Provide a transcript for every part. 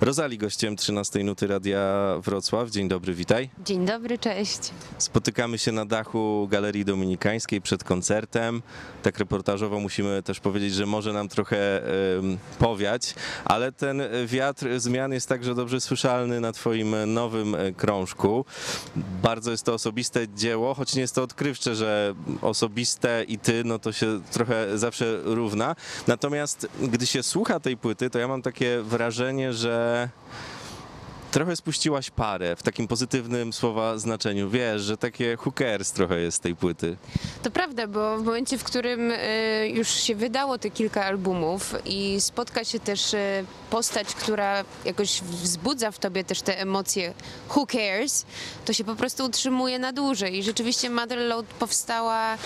Rozali gościem 13 Nuty Radia Wrocław. Dzień dobry, witaj. Dzień dobry, cześć. Spotykamy się na dachu Galerii Dominikańskiej przed koncertem. Tak reportażowo musimy też powiedzieć, że może nam trochę powiać, ale ten wiatr zmian jest także dobrze słyszalny na twoim nowym e, krążku. Bardzo jest to osobiste dzieło, choć nie jest to odkrywcze, że osobiste i ty, no to się trochę zawsze równa. Natomiast gdy się słucha tej płyty, to ja mam takie wrażenie, że trochę spuściłaś parę w takim pozytywnym słowa znaczeniu. Wiesz, że takie hookers trochę jest tej płyty. To prawda, bo w momencie, w którym e, już się wydało te kilka albumów i spotka się też e, postać, która jakoś wzbudza w tobie też te emocje who cares, to się po prostu utrzymuje na dłużej. I rzeczywiście Motherload powstała em,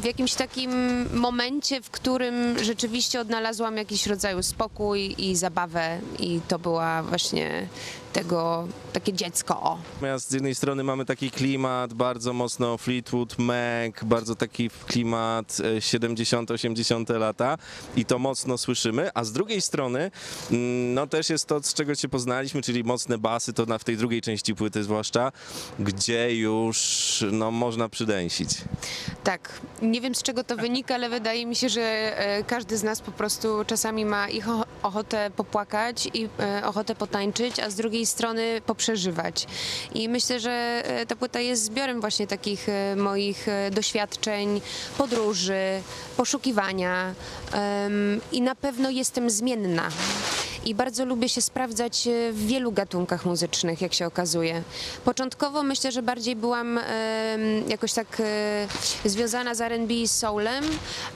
w jakimś takim momencie, w którym rzeczywiście odnalazłam jakiś rodzaj spokój i zabawę i to była właśnie tego takie dziecko. O. Natomiast z jednej strony mamy taki klimat bardzo mocno Fleetwood Mac, bardzo taki klimat e, 70-80 lata i to mocno słyszymy, a z drugiej strony mm, no też jest to, z czego cię poznaliśmy, czyli mocne basy, to na, w tej drugiej części płyty zwłaszcza, gdzie już no, można przydęsić. Tak, nie wiem z czego to wynika, ale wydaje mi się, że e, każdy z nas po prostu czasami ma ich och- ochotę popłakać i e, ochotę potańczyć, a z drugiej strony poprzeżywać. I myślę, że e, ta płyta jest zbiorem właśnie takich e, moich e, doświadczeń, podróży, poszukiwania i na pewno jestem zmienna. I bardzo lubię się sprawdzać e, w wielu gatunkach muzycznych, jak się okazuje. Początkowo myślę, że bardziej byłam jakoś tak e, związana z R&B i soulem,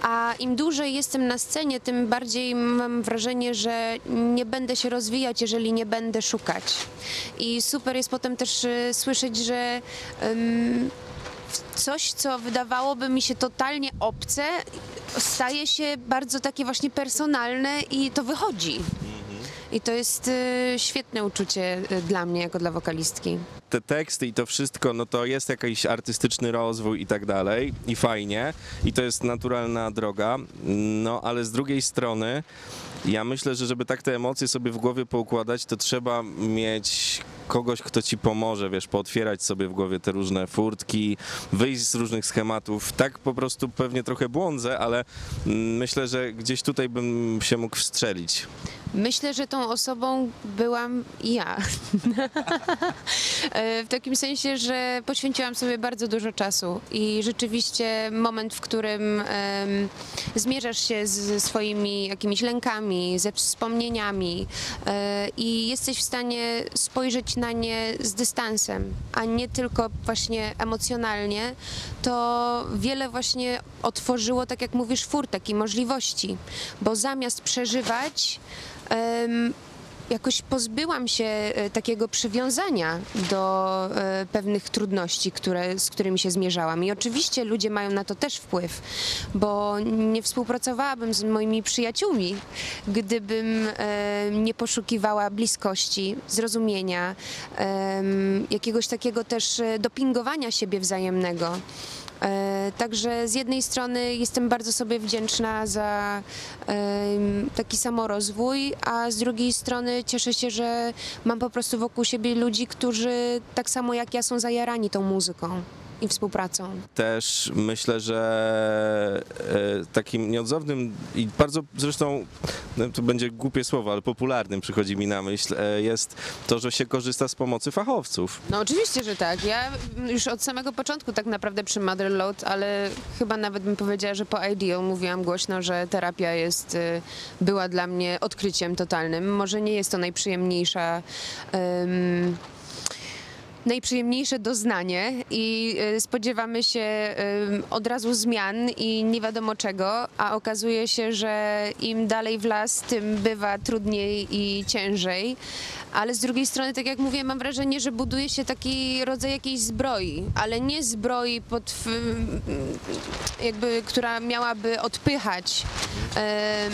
a im dłużej jestem na scenie, tym bardziej mam wrażenie, że nie będę się rozwijać, jeżeli nie będę szukać. I super jest potem też e, słyszeć, że coś, co wydawałoby mi się totalnie obce, staje się bardzo takie właśnie personalne i to wychodzi. I to jest y, świetne uczucie y, dla mnie, jako dla wokalistki. te teksty i to wszystko, no to jest jakiś artystyczny rozwój i tak dalej i fajnie i to jest naturalna droga, no ale z drugiej strony ja myślę, że żeby tak te emocje sobie w głowie poukładać, to trzeba mieć kogoś, kto ci pomoże, wiesz, pootwierać sobie w głowie te różne furtki, wyjść z różnych schematów. Tak po prostu pewnie trochę błądzę, ale mm, myślę, że gdzieś tutaj bym się mógł wstrzelić. Myślę, że tą osobą byłam ja. E, w takim sensie, że poświęciłam sobie bardzo dużo czasu i rzeczywiście moment, w którym em, zmierzasz się z swoimi jakimiś lękami, ze wspomnieniami e, i jesteś w stanie spojrzeć na nie z dystansem, a nie tylko właśnie emocjonalnie, to wiele właśnie otworzyło, tak jak mówisz, furtek i możliwości, bo zamiast przeżywać, jakoś pozbyłam się e, takiego przywiązania do e, pewnych trudności, które, z którymi się zmierzałam. I oczywiście ludzie mają na to też wpływ, bo nie współpracowałabym z moimi przyjaciółmi, gdybym e, nie poszukiwała bliskości, zrozumienia, jakiegoś takiego też dopingowania siebie wzajemnego. E, Także z jednej strony jestem bardzo sobie wdzięczna za taki samorozwój, a z drugiej strony cieszę się, że mam po prostu wokół siebie ludzi, którzy tak samo jak ja są zajarani tą muzyką i współpracą. też myślę, że e, takim nieodzownym i bardzo zresztą, no to będzie głupie słowo, ale popularnym przychodzi mi na myśl, e, jest to, że się korzysta z pomocy fachowców. No oczywiście, że tak. Ja już od samego początku tak naprawdę przy Motherload, ale chyba nawet bym powiedziała, że po Ideal mówiłam głośno, że terapia jest, y, była dla mnie odkryciem totalnym. Może nie jest to najprzyjemniejsza em, najprzyjemniejsze doznanie i y, spodziewamy się ym, od razu zmian i nie wiadomo czego, a okazuje się, że im dalej w las, tym bywa trudniej i ciężej. Ale z drugiej strony, tak jak mówię, mam wrażenie, że buduje się taki rodzaj jakiejś zbroi, ale nie zbroi, pod, jakby, która miałaby odpychać em,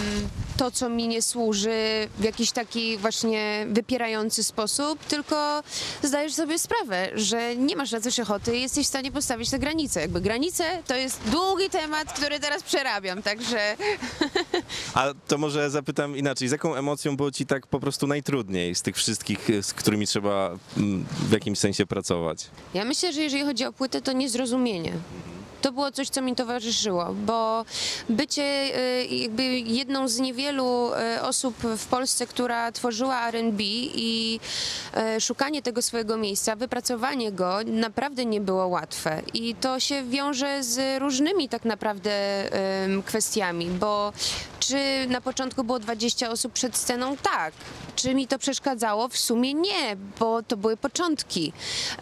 to, co mi nie służy w jakiś taki właśnie wypierający sposób, tylko zdajesz sobie sprawę, że nie masz na coś ochoty i jesteś w stanie postawić te granice. Jakby granice to jest długi temat, który teraz przerabiam, także A to może zapytam inaczej, z jaką emocją było ci tak po prostu najtrudniej z tych wszystkich, z którymi trzeba mm, w jakimś sensie pracować? Ja myślę, że jeżeli chodzi o płytę, to niezrozumienie. To było coś, co mi towarzyszyło, bo bycie y, jakby jedną z niewielu y, osób w Polsce, która tworzyła R&B i szukanie tego swojego miejsca, wypracowanie go naprawdę nie było łatwe. I to się wiąże z różnymi tak naprawdę kwestiami, bo czy na początku było 20 osób przed sceną? Tak. Czy mi to przeszkadzało? W sumie nie, bo to były początki.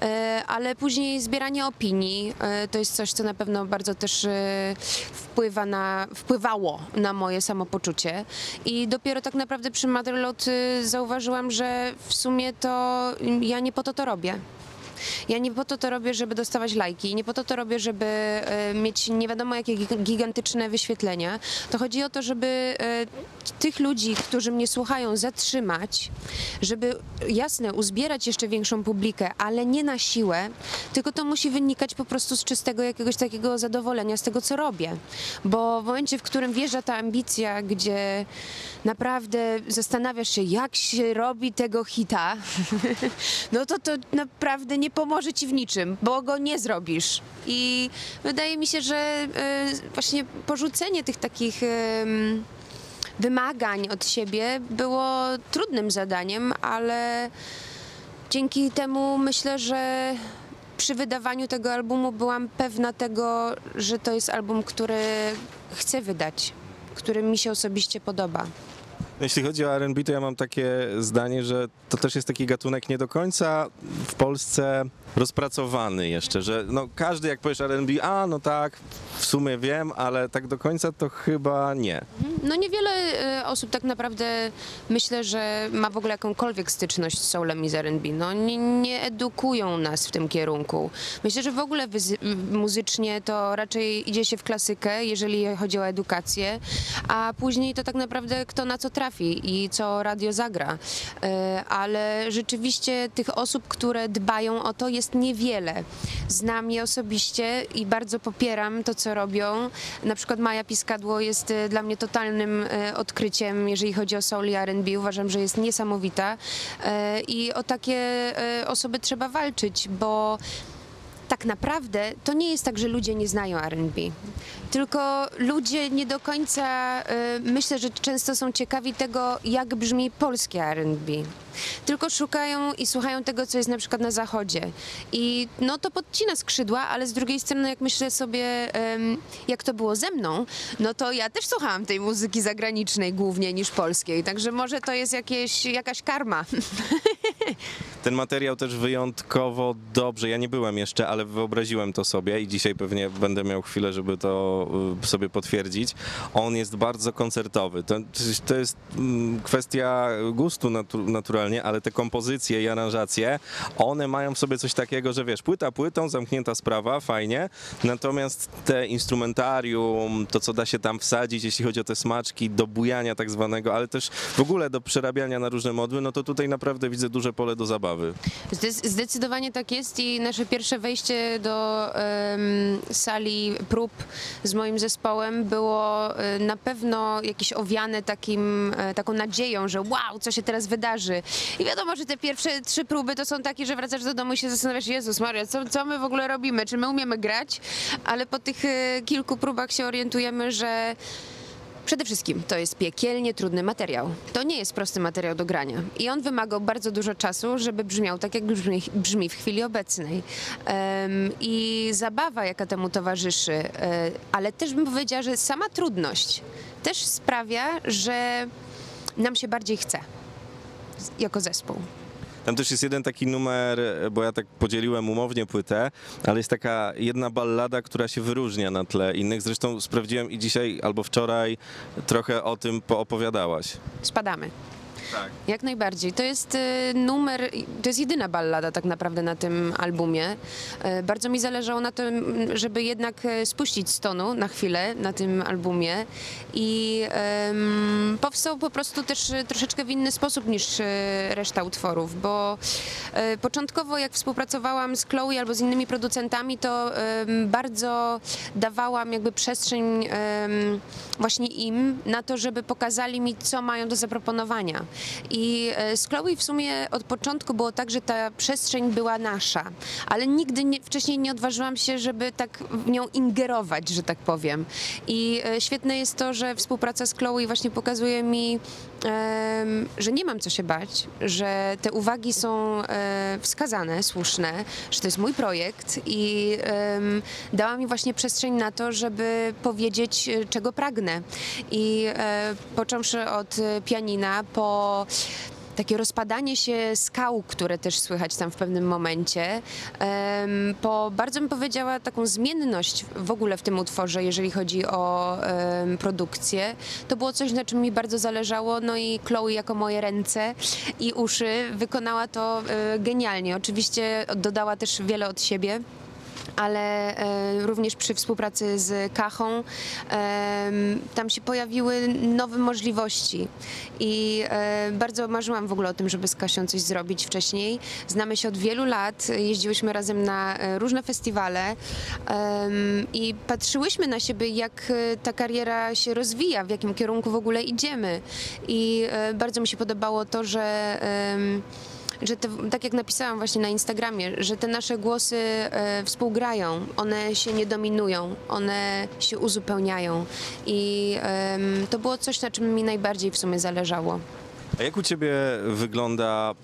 E, Ale później zbieranie opinii e, to jest coś, co na pewno bardzo też e, wpływa na, wpływało na moje samopoczucie. I dopiero tak naprawdę przy Motherlot zauważyłam, że w sumie to ja nie po to to robię. Ja nie po to to robię, żeby dostawać lajki, nie po to to robię, żeby e, mieć nie wiadomo jakie gig- gigantyczne wyświetlenia. To chodzi o to, żeby e, tych ludzi, którzy mnie słuchają, zatrzymać, żeby jasne, uzbierać jeszcze większą publikę, ale nie na siłę, tylko to musi wynikać po prostu z czystego jakiegoś takiego zadowolenia z tego, co robię. Bo w momencie, w którym wjeżdża ta ambicja, gdzie naprawdę zastanawiasz się, jak się robi tego hita, no to to naprawdę nie pomoże ci w niczym, bo go nie zrobisz. I wydaje mi się, że e, właśnie porzucenie tych takich wymagań od siebie było trudnym zadaniem, ale dzięki temu myślę, że przy wydawaniu tego albumu byłam pewna tego, że to jest album, który chcę wydać, który mi się osobiście podoba. Jeśli chodzi o R&B, to ja mam takie zdanie, że to też jest taki gatunek nie do końca w Polsce rozpracowany jeszcze, że no każdy jak powiesz R&B, a no tak, w sumie wiem, ale tak do końca to chyba nie. No niewiele e, osób tak naprawdę myślę, że ma w ogóle jakąkolwiek styczność z soulem i z R&B. No nie, nie edukują nas w tym kierunku. Myślę, że w ogóle muzycznie to raczej idzie się w klasykę, jeżeli chodzi o edukację, a później to tak naprawdę kto na co trafi i co radio zagra. E, Ale rzeczywiście tych osób, które dbają o to jest niewiele. Znam je osobiście i bardzo popieram to, co robią. Na przykład Maja Piskadło jest e, dla mnie totalnym e, odkryciem, jeżeli chodzi o soul i R&B. Uważam, że jest niesamowita i o takie osoby trzeba walczyć, bo tak naprawdę to nie jest tak, że ludzie nie znają R&B. Tylko ludzie nie do końca, y, myślę, że często są ciekawi tego, jak brzmi polskie R&B. Tylko szukają i słuchają tego, co jest na przykład na zachodzie. I no to podcina skrzydła, ale z drugiej strony, jak myślę sobie, jak to było ze mną, no to ja też słuchałam tej muzyki zagranicznej głównie niż polskiej. Także może to jest jakieś, jakaś karma. Ten materiał też wyjątkowo dobrze, ja nie byłem jeszcze, ale wyobraziłem to sobie i dzisiaj pewnie będę miał chwilę, żeby to y, sobie potwierdzić. On jest bardzo koncertowy. To, to jest mm, kwestia gustu natu- naturalnie, ale te kompozycje i aranżacje, one mają w sobie coś takiego, że wiesz, płyta płytą, zamknięta sprawa, fajnie, natomiast te instrumentarium, to co da się tam wsadzić, jeśli chodzi o te smaczki, do bujania tak zwanego, ale też w ogóle do przerabiania na różne modły, no to tutaj naprawdę widzę duże pole do zabawy. Zdec- Zdecydowanie tak jest i nasze pierwsze wejście do em, sali prób z moim zespołem było e, na pewno jakieś owiane takim, e, taką nadzieją, że wow, co się teraz wydarzy. I wiadomo, że te pierwsze trzy próby to są takie, że wracasz do domu i się zastanawiasz, Jezus Maria, co, co my w ogóle robimy? Czy my umiemy grać? Ale po tych e, kilku próbach się orientujemy, że Przede wszystkim to jest piekielnie trudny materiał. To nie jest prosty materiał do grania. I on wymagał bardzo dużo czasu, żeby brzmiał tak, jak brzmi, brzmi w chwili obecnej. Em, I zabawa, jaka temu towarzyszy, e, ale też bym powiedziała, że sama trudność też sprawia, że nam się bardziej chce jako zespół. Tam też jest jeden taki numer, bo ja tak podzieliłem umownie płytę, ale jest taka jedna ballada, która się wyróżnia na tle innych. Zresztą sprawdziłem i dzisiaj albo wczoraj trochę o tym poopowiadałaś. Spadamy. Tak. Jak najbardziej. To jest e, numer, to jest jedyna ballada tak naprawdę na tym albumie. E, Bardzo mi zależało na tym, żeby jednak e, spuścić z tonu na chwilę na tym albumie i em, powstał po prostu też troszeczkę w inny sposób niż reszta utworów, bo początkowo jak współpracowałam z Chloe albo z innymi producentami, to em, bardzo dawałam jakby przestrzeń em, właśnie im na to, żeby pokazali mi, co mają do zaproponowania. I e, z Chloe w sumie od początku było tak, że ta przestrzeń była nasza, ale nigdy nie, wcześniej nie odważyłam się, żeby tak w nią ingerować, że tak powiem. I e, świetne jest to, że współpraca z Chloe właśnie pokazuje mi, że nie mam co się bać, że te uwagi są e, wskazane, słuszne, że to jest mój projekt i dała mi właśnie przestrzeń na to, żeby powiedzieć, e, czego pragnę. I e, począwszy od pianina po takie rozpadanie się skał, które też słychać tam w pewnym momencie, po bardzo bym powiedziała taką zmienność w ogóle w tym utworze, jeżeli chodzi o produkcję, to było coś, na czym mi bardzo zależało, no i Chloe jako moje ręce i uszy wykonała to e, genialnie. Oczywiście dodała też wiele od siebie ale e, również przy współpracy z Kachą em, tam się pojawiły nowe możliwości i e, bardzo marzyłam w ogóle o tym, żeby z Kasią coś zrobić wcześniej. Znamy się od wielu lat, jeździłyśmy razem na e, różne festiwale i patrzyłyśmy na siebie, jak e, ta kariera się rozwija, w jakim kierunku w ogóle idziemy i e, bardzo mi się podobało to, że że te, tak jak napisałam właśnie na Instagramie, że te nasze głosy e, współgrają, one się nie dominują, one się uzupełniają i em, to było coś, na czym mi najbardziej w sumie zależało. A jak u ciebie wygląda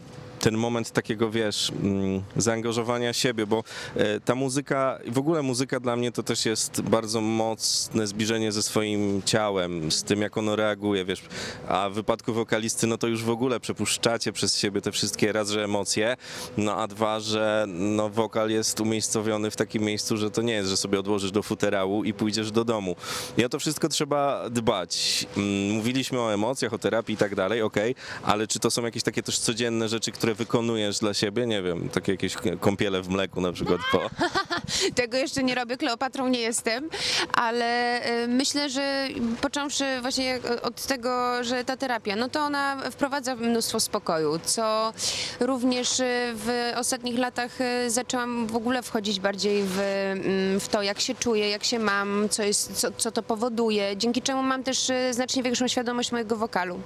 ten moment takiego, wiesz, mm, zaangażowania siebie, bo e, ta muzyka, w ogóle muzyka dla mnie to też jest bardzo mocne zbliżenie ze swoim ciałem, z tym jak ono reaguje, wiesz, a w wypadku wokalisty, no to już w ogóle przepuszczacie przez siebie te wszystkie raz, że emocje, no a dwa, że no wokal jest umiejscowiony w takim miejscu, że to nie jest, że sobie odłożysz do futerału i pójdziesz do domu. I o to wszystko trzeba dbać. Mm, Mówiliśmy o emocjach, o terapii i tak dalej, okej, ale czy to są jakieś takie też codzienne rzeczy, które wykonujesz dla siebie? Nie wiem, takie jakieś kąpiele w mleku na przykład po... Tego jeszcze nie robię, Kleopatrą nie jestem, ale y, myślę, że począwszy właśnie od tego, że ta terapia, no to ona wprowadza mnóstwo spokoju, co również y, w ostatnich latach y, zaczęłam w ogóle wchodzić bardziej w, mm, w to, jak się czuję, jak się mam, co, jest, co, co to powoduje, dzięki czemu mam też znacznie większą świadomość mojego wokalu.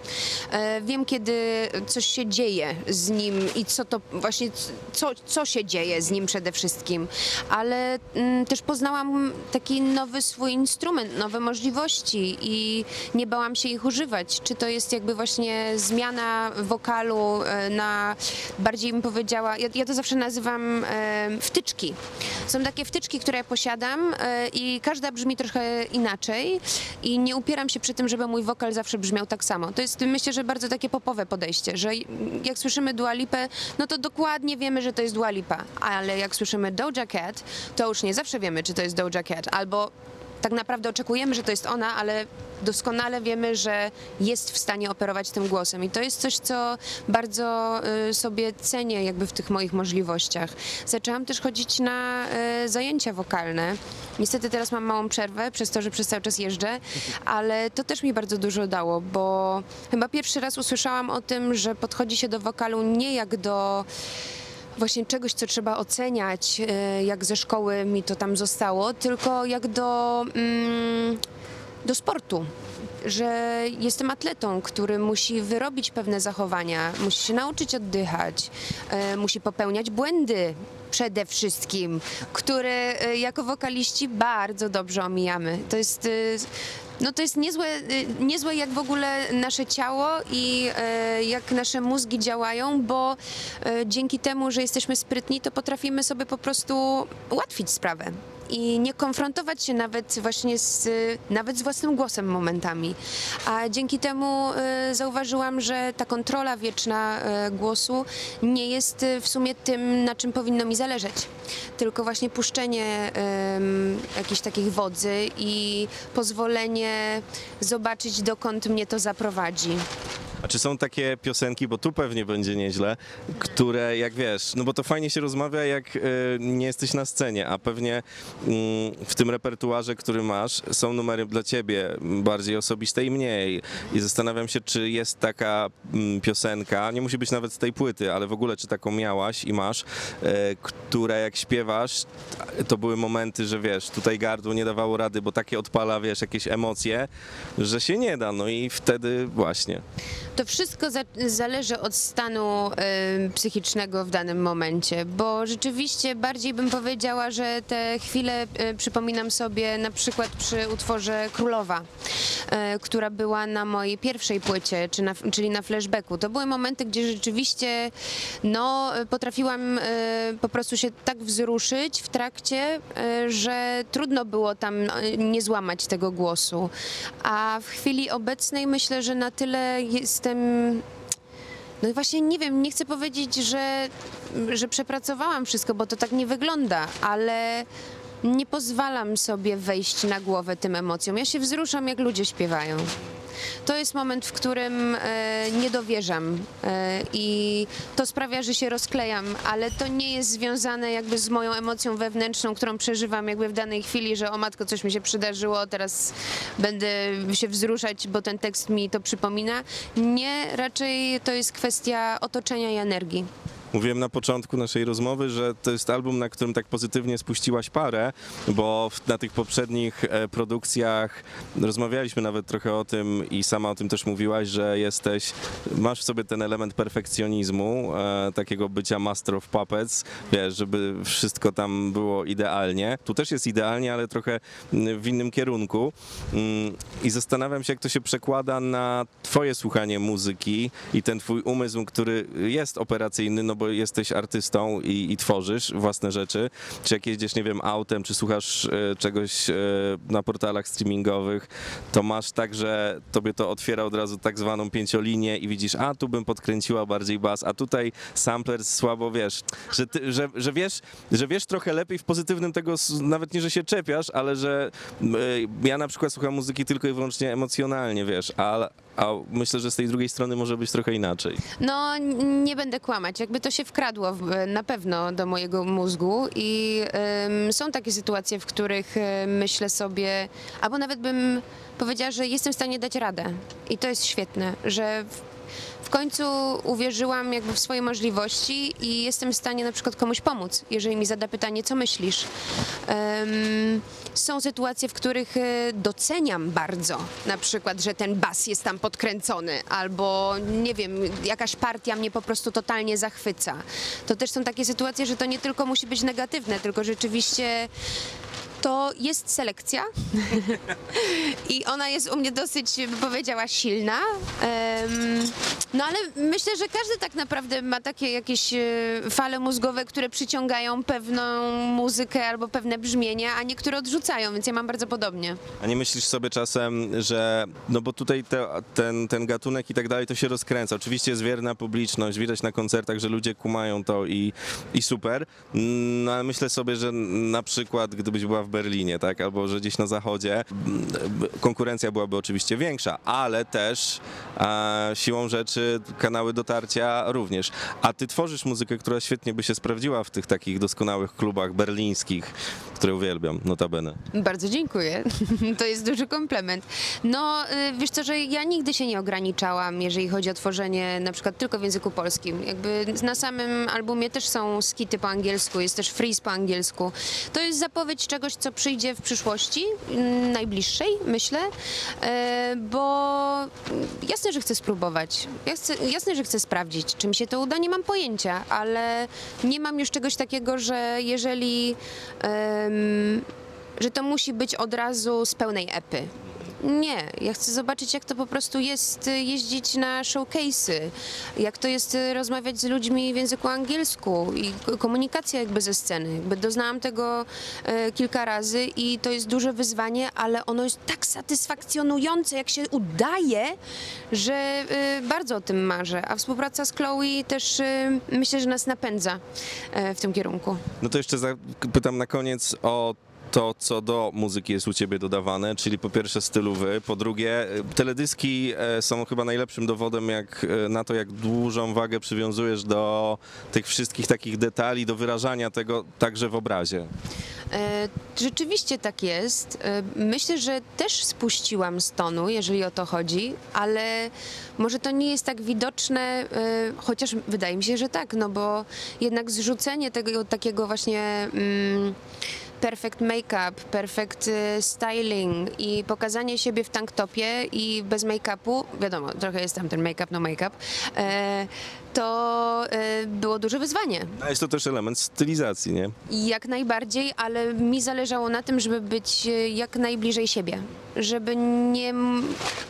Wiem, kiedy coś się dzieje z nim i co to właśnie, co, co się dzieje z nim przede wszystkim, ale mm, też poznałam taki nowy swój instrument, nowe możliwości i nie bałam się ich używać. Czy to jest jakby właśnie zmiana wokalu e, na bardziej bym powiedziała, ja, ja to zawsze nazywam e, wtyczki. Są takie wtyczki, które ja posiadam e, i każda brzmi trochę inaczej i nie upieram się przy tym, żeby mój wokal zawsze brzmiał tak samo. To jest myślę, że bardzo takie popowe podejście, że jak słyszymy Dua Lipę, no to dokładnie wiemy, że to jest Dua Lipa, ale jak słyszymy Doja Cat, to już nie zawsze wiemy, czy to jest Doja Cat, albo tak naprawdę oczekujemy, że to jest ona, ale doskonale wiemy, że jest w stanie operować tym głosem. I to jest coś, co bardzo y, sobie cenię jakby w tych moich możliwościach. Zaczęłam też chodzić na y, zajęcia wokalne. Niestety teraz mam małą przerwę przez to, że przez cały czas jeżdżę, ale to też mi bardzo dużo dało, bo chyba pierwszy raz usłyszałam o tym, że podchodzi się do wokalu nie jak do właśnie czegoś, co trzeba oceniać, e, jak ze szkoły mi to tam zostało, tylko jak do, mm, do sportu. Że jestem atletą, który musi wyrobić pewne zachowania, musi się nauczyć oddychać, e, musi popełniać błędy przede wszystkim, które e, jako wokaliści bardzo dobrze omijamy. To jest. No to jest niezłe, y, niezłe, jak w ogóle nasze ciało i e, jak nasze mózgi działają, bo e, dzięki temu, że jesteśmy sprytni, to potrafimy sobie po prostu ułatwić sprawę i nie konfrontować się nawet właśnie z, nawet z własnym głosem momentami. A dzięki temu e, zauważyłam, że ta kontrola wieczna e, głosu nie jest e, w sumie tym, na czym powinno mi zależeć. Tylko właśnie puszczenie em, jakichś takich wodzy i pozwolenie zobaczyć, dokąd mnie to zaprowadzi. A czy są takie piosenki, bo tu pewnie będzie nieźle, które jak wiesz, no bo to fajnie się rozmawia, jak e, nie jesteś na scenie, a pewnie mm, w tym repertuarze, który masz, są numery dla ciebie bardziej osobiste i mniej. I zastanawiam się, czy jest taka mm, piosenka, nie musi być nawet z tej płyty, ale w ogóle czy taką miałaś i masz, e, która jak śpiewasz, to były momenty, że wiesz, tutaj gardło nie dawało rady, bo takie odpala, wiesz, jakieś emocje, że się nie da, no i wtedy właśnie. To wszystko za, zależy od stanu y, psychicznego w danym momencie, bo rzeczywiście bardziej bym powiedziała, że te chwile y, przypominam sobie na przykład przy utworze Królowa, y, która była na mojej pierwszej płycie, czy na, czyli na flashbacku. To były momenty, gdzie rzeczywiście no, potrafiłam y, po prostu się tak wzruszyć w trakcie, y, że trudno było tam y, nie złamać tego głosu. A w chwili obecnej myślę, że na tyle jestem. No i właśnie nie wiem, nie chcę powiedzieć, że, że przepracowałam wszystko, bo to tak nie wygląda, ale nie pozwalam sobie wejść na głowę tym emocjom. Ja się wzruszam, jak ludzie śpiewają. To jest moment, w którym e, nie dowierzam e, i to sprawia, że się rozklejam, ale to nie jest związane jakby z moją emocją wewnętrzną, którą przeżywam jakby w danej chwili, że o matko, coś mi się przydarzyło, teraz będę się wzruszać, bo ten tekst mi to przypomina. Nie, raczej to jest kwestia otoczenia i energii. Mówiłem na początku naszej rozmowy, że to jest album, na którym tak pozytywnie spuściłaś parę, bo na tych poprzednich e, produkcjach rozmawialiśmy nawet trochę o tym i sama o tym też mówiłaś, że jesteś, masz w sobie ten element perfekcjonizmu, e, takiego bycia master of puppets, wiesz, żeby wszystko tam było idealnie. Tu też jest idealnie, ale trochę mm, w innym kierunku. Mm, I zastanawiam się, jak to się przekłada na twoje słuchanie muzyki i ten twój umysł, który jest operacyjny, no bo jesteś artystą i, i tworzysz własne rzeczy. Czy jak jeździsz, nie wiem, autem, czy słuchasz e, czegoś e, na portalach streamingowych, to masz tak, że tobie to otwiera od razu tak zwaną pięciolinię i widzisz, a tu bym podkręciła bardziej bas, a tutaj sampler słabo, wiesz, że, ty, że, że wiesz, że wiesz trochę lepiej w pozytywnym tego, nawet nie, że się czepiasz, ale że e, ja na przykład słucham muzyki tylko i wyłącznie emocjonalnie, wiesz, a, a myślę, że z tej drugiej strony może być trochę inaczej. No, nie będę kłamać. Jakby to się wkradło w, na pewno do mojego mózgu i są takie sytuacje, w których y, myślę sobie, albo nawet bym powiedziała, że jestem w stanie dać radę. I to jest świetne, że w, w końcu uwierzyłam jakby w swoje możliwości i jestem w stanie na przykład komuś pomóc, jeżeli mi zada pytanie, co myślisz. Ym, są sytuacje, w których y, doceniam bardzo, na przykład, że ten bas jest tam podkręcony, albo nie wiem, jakaś partia mnie po prostu totalnie zachwyca. To też są takie sytuacje, że to nie tylko musi być negatywne, tylko rzeczywiście to jest selekcja i ona jest u mnie dosyć, bym powiedziała, silna. No ale myślę, że każdy tak naprawdę ma takie jakieś e, fale mózgowe, które przyciągają pewną muzykę albo pewne brzmienia, a niektóre odrzucają, więc ja mam bardzo podobnie. A nie myślisz sobie czasem, że no bo tutaj te, ten, ten gatunek i tak dalej to się rozkręca. Oczywiście jest wierna publiczność, widać na koncertach, że ludzie kumają to i, i super. No ale myślę sobie, że na przykład gdybyś była w Berlinie, tak, albo że gdzieś na zachodzie, konkurencja byłaby oczywiście większa, ale też e, siłą rzeczy kanały dotarcia również. A ty tworzysz muzykę, która świetnie by się sprawdziła w tych takich doskonałych klubach berlińskich, które uwielbiam, notabene. Bardzo dziękuję. To jest duży komplement. No, y, wiesz co, że ja nigdy się nie ograniczałam, jeżeli chodzi o tworzenie na przykład tylko w języku polskim. Jakby na samym albumie też są skity po angielsku, jest też freeze po angielsku. To jest zapowiedź czegoś, co przyjdzie w przyszłości, mm, najbliższej, myślę, e, bo jasne, że chcę spróbować. Jasne, że chcę sprawdzić, czy mi się to uda, nie mam pojęcia, ale nie mam już czegoś takiego, że jeżeli em, że to musi być od razu z pełnej epy. Nie, ja chcę zobaczyć, jak to po prostu jest y, jeździć na showcase'y, jak to jest y, rozmawiać z ludźmi w języku angielsku i komunikacja jakby ze sceny. Jakby doznałam tego e, kilka razy i to jest duże wyzwanie, ale ono jest tak satysfakcjonujące, jak się udaje, że bardzo o tym marzę. A współpraca z Chloe też myślę, że nas napędza w tym kierunku. No to jeszcze zapytam na koniec o to, co do muzyki jest u ciebie dodawane, czyli po pierwsze stylowy, po drugie y, teledyski e, są chyba najlepszym dowodem jak, e, na to, jak dużą wagę przywiązujesz do tych wszystkich takich detali, do wyrażania tego także w obrazie. E, Rzeczywiście tak jest. E, Myślę, że też spuściłam z tonu, jeżeli o to chodzi, ale może to nie jest tak widoczne, e, chociaż wydaje mi się, że tak, no bo jednak zrzucenie tego takiego właśnie. Mm, perfect make-up, perfect e, styling i pokazanie siebie w tanktopie i bez make-upu, wiadomo, trochę jest tam ten make-up, no make-up, e, to e, było duże wyzwanie. A jest to też element stylizacji, nie? Jak najbardziej, ale mi zależało na tym, żeby być e, jak najbliżej siebie, żeby nie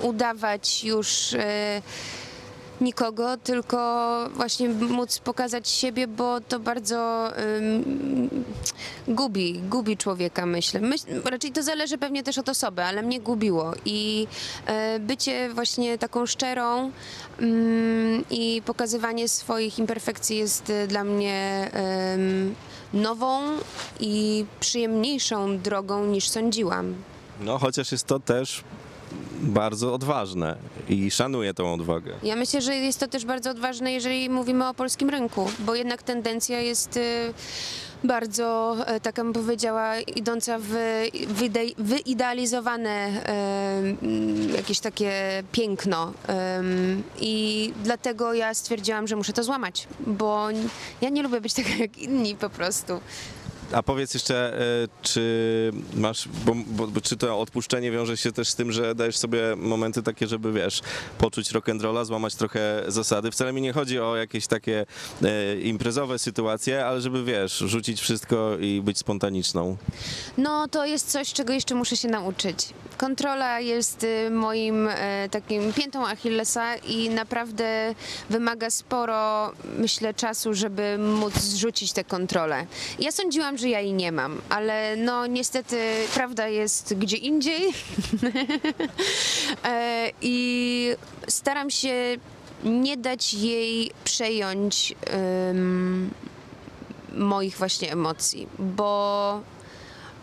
udawać już nikogo, tylko właśnie móc pokazać siebie, bo to bardzo gubi, gubi człowieka, myślę. Myśl, raczej to zależy pewnie też od osoby, ale mnie gubiło i e, bycie właśnie taką szczerą i pokazywanie swoich imperfekcji jest e, dla mnie nową i przyjemniejszą drogą niż sądziłam. No, chociaż jest to też bardzo odważne i szanuję tą odwagę. Ja myślę, że jest to też bardzo odważne, jeżeli mówimy o polskim rynku, bo jednak tendencja jest y, bardzo, e, taka bym powiedziała, idąca w wyidealizowane jakieś takie piękno. I dlatego ja stwierdziłam, że muszę to złamać, bo ja nie lubię być taka jak inni po prostu. A powiedz jeszcze, e, czy masz, bo, bo, czy to odpuszczenie wiąże się też z tym, że dajesz sobie momenty takie, żeby wiesz, poczuć rock'n'rolla, złamać trochę zasady. Wcale mi nie chodzi o jakieś takie e, imprezowe sytuacje, ale żeby wiesz, rzucić wszystko i być spontaniczną. No, to jest coś, czego jeszcze muszę się nauczyć. Kontrola jest y, moim e, takim piętą Achillesa i naprawdę wymaga sporo, myślę, czasu, żeby móc zrzucić tę kontrolę. Ja sądziłam, że ja jej nie mam, ale no niestety prawda jest gdzie indziej. E, I staram się nie dać jej przejąć ym, moich właśnie emocji, bo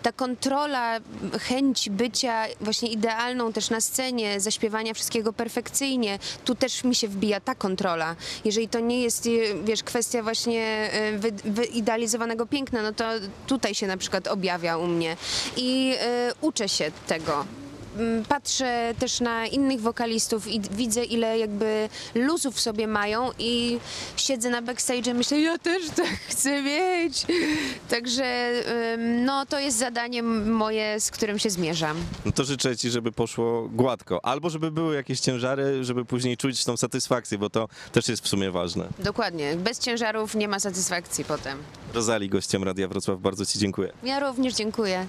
ta kontrola, chęć bycia właśnie idealną też na scenie, zaśpiewania wszystkiego perfekcyjnie, tu też mi się wbija ta kontrola. Jeżeli to nie jest, e, wiesz, kwestia właśnie e, wy, wyidealizowanego piękna, no to tutaj się na przykład objawia u mnie i e, uczę się tego. Mm, Patrzę też na innych wokalistów i widzę, ile jakby luzów w sobie mają i siedzę na backstage i myślę, ja też tak chcę mieć. Także no, to jest zadanie moje, z którym się zmierzam. No to życzę ci, żeby poszło gładko. Albo żeby były jakieś ciężary, żeby później czuć tą satysfakcję, bo to też jest w sumie ważne. Dokładnie. Bez ciężarów nie ma satysfakcji potem. Rozali gościem Radia Wrocław, bardzo ci dziękuję. Ja również dziękuję.